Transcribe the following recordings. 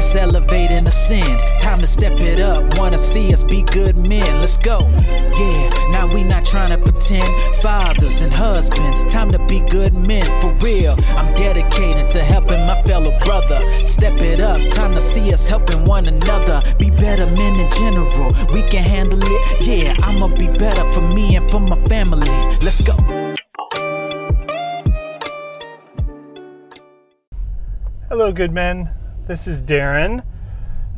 Let's elevate and ascend. Time to step it up. Wanna see us be good men. Let's go. Yeah, now we not trying to pretend. Fathers and husbands. Time to be good men for real. I'm dedicated to helping my fellow brother. Step it up. Time to see us helping one another. Be better men in general. We can handle it. Yeah, I'ma be better for me and for my family. Let's go. Hello, good men. This is Darin.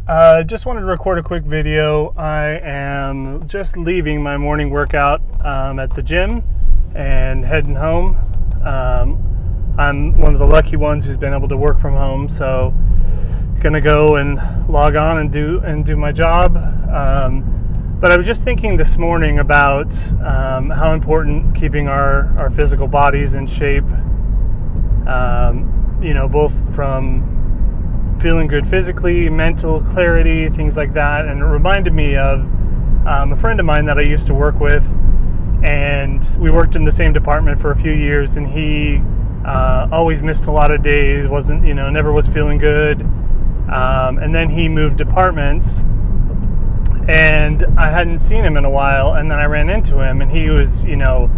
Uh, just wanted to record a quick video. I am just leaving my morning workout um, at the gym and heading home. Um, I'm one of the lucky ones who's been able to work from home, so gonna go and log on and do and do my job. Um, but I was just thinking this morning about um, how important keeping our, our physical bodies in shape um, you know, both from feeling good physically, mental clarity, things like that. And it reminded me of um, a friend of mine that I used to work with, and we worked in the same department for a few years, and he uh, always missed a lot of days, wasn't, you know, never was feeling good. Um, and then he moved departments, and I hadn't seen him in a while, and then I ran into him, and he was, you know,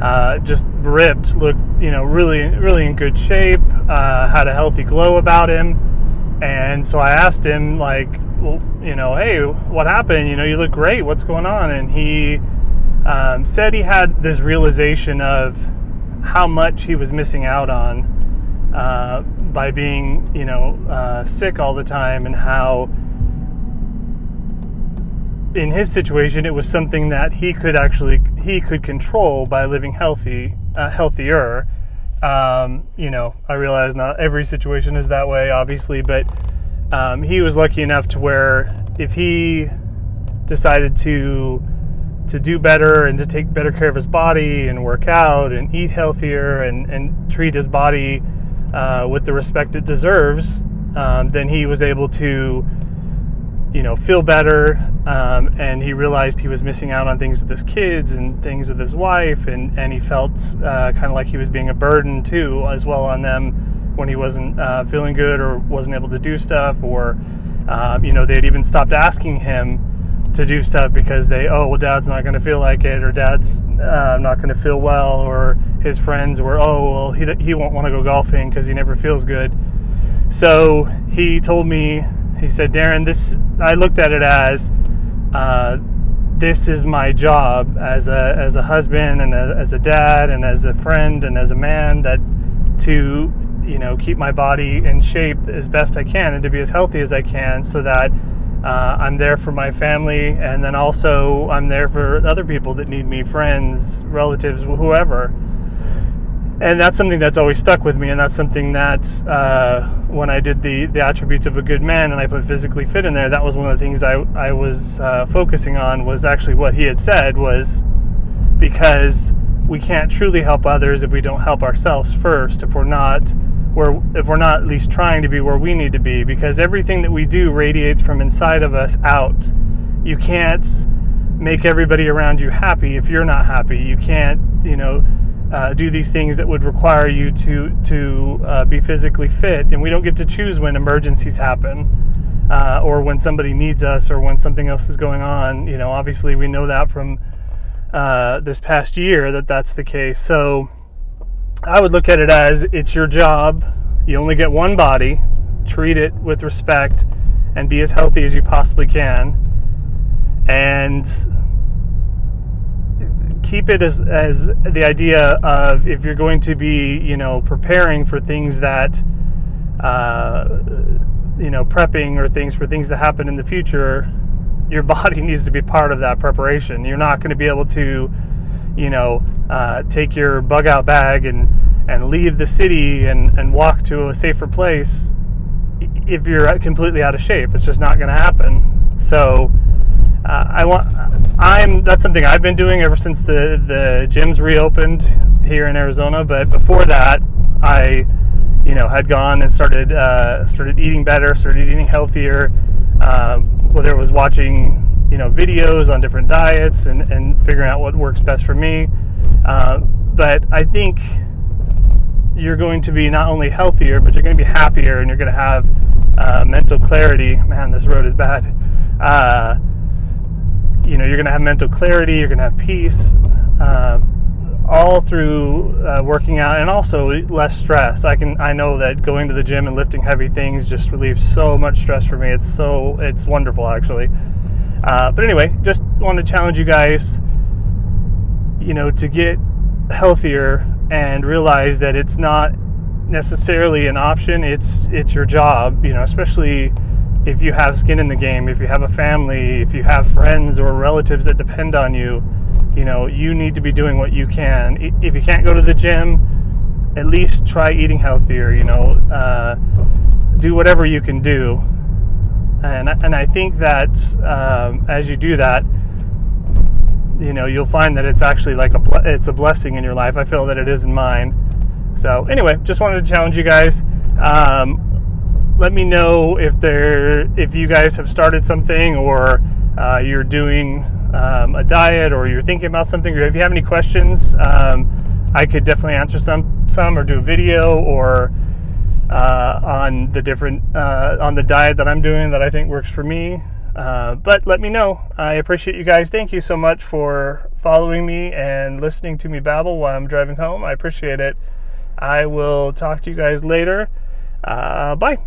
uh, just ripped, looked you know really really in good shape, uh, had a healthy glow about him, and so I asked him like, well, you know, hey, what happened? You know, you look great. What's going on? And he um, said he had this realization of how much he was missing out on uh, by being you know uh, sick all the time, and how in his situation, it was something that he could actually he could control by living healthy, uh, healthier. Um, you know, I realize not every situation is that way, obviously, but um, he was lucky enough to where if he decided to to do better and to take better care of his body and work out and eat healthier and, and treat his body uh, with the respect it deserves, um, then he was able to you know, feel better. Um, and he realized he was missing out on things with his kids and things with his wife, and, and he felt uh, kind of like he was being a burden too, as well on them when he wasn't uh, feeling good or wasn't able to do stuff, or uh, you know, they'd even stopped asking him to do stuff because they, oh, well, dad's not going to feel like it, or dad's uh, not going to feel well, or his friends were, oh, well, he, he won't want to go golfing because he never feels good. So he told me he said, Darin, this, I looked at it as, uh, this is my job as a, as a husband and a, as a dad and as a friend and as a man that to, you know, keep my body in shape as best I can and to be as healthy as I can so that uh, I'm there for my family and then also I'm there for other people that need me, friends, relatives, whoever and that's something that's always stuck with me and that's something that uh, when i did the the attributes of a good man and i put physically fit in there that was one of the things i, I was uh, focusing on was actually what he had said was because we can't truly help others if we don't help ourselves first if we're not where if we're not at least trying to be where we need to be because everything that we do radiates from inside of us out. You can't make everybody around you happy if you're not happy. You can't you know uh, do these things that would require you to to uh, be physically fit, and we don't get to choose when emergencies happen, uh, or when somebody needs us, or when something else is going on. You know, obviously we know that from uh, this past year that that's the case. So I would look at it as it's your job. You only get one body. Treat it with respect, and be as healthy as you possibly can. And keep it as as the idea of if you're going to be you know preparing for things that uh, you know prepping or things for things that happen in the future your body needs to be part of that preparation you're not going to be able to you know uh, take your bug out bag and and leave the city and and walk to a safer place if you're completely out of shape it's just not going to happen so uh, I want. I'm. That's something I've been doing ever since the the gyms reopened here in Arizona. But before that, I, you know, had gone and started uh, started eating better, started eating healthier. Uh, whether it was watching, you know, videos on different diets and and figuring out what works best for me. Uh, but I think you're going to be not only healthier, but you're going to be happier, and you're going to have uh, mental clarity. Man, this road is bad. You know, you're going to have mental clarity, you're going to have peace, uh, all through uh, working out, and also less stress. I can, I know that going to the gym and lifting heavy things just relieves so much stress for me. It's so, it's wonderful actually. Uh, but anyway, just want to challenge you guys, you know, to get healthier and realize that it's not necessarily an option. It's it's your job, you know, especially if you have skin in the game, if you have a family, if you have friends or relatives that depend on you, you know, you need to be doing what you can. If you can't go to the gym, at least try eating healthier, you know, uh, do whatever you can do. And, and I think that um, as you do that, you know, you'll find that it's actually like a, it's a blessing in your life. I feel that it is in mine. So anyway, just wanted to challenge you guys. Um, let me know if there if you guys have started something or uh, you're doing um, a diet or you're thinking about something or if you have any questions um, I could definitely answer some some or do a video or uh, on the different uh, on the diet that I'm doing that I think works for me. Uh, but let me know. I appreciate you guys. Thank you so much for following me and listening to me babble while I'm driving home. I appreciate it. I will talk to you guys later. Uh, bye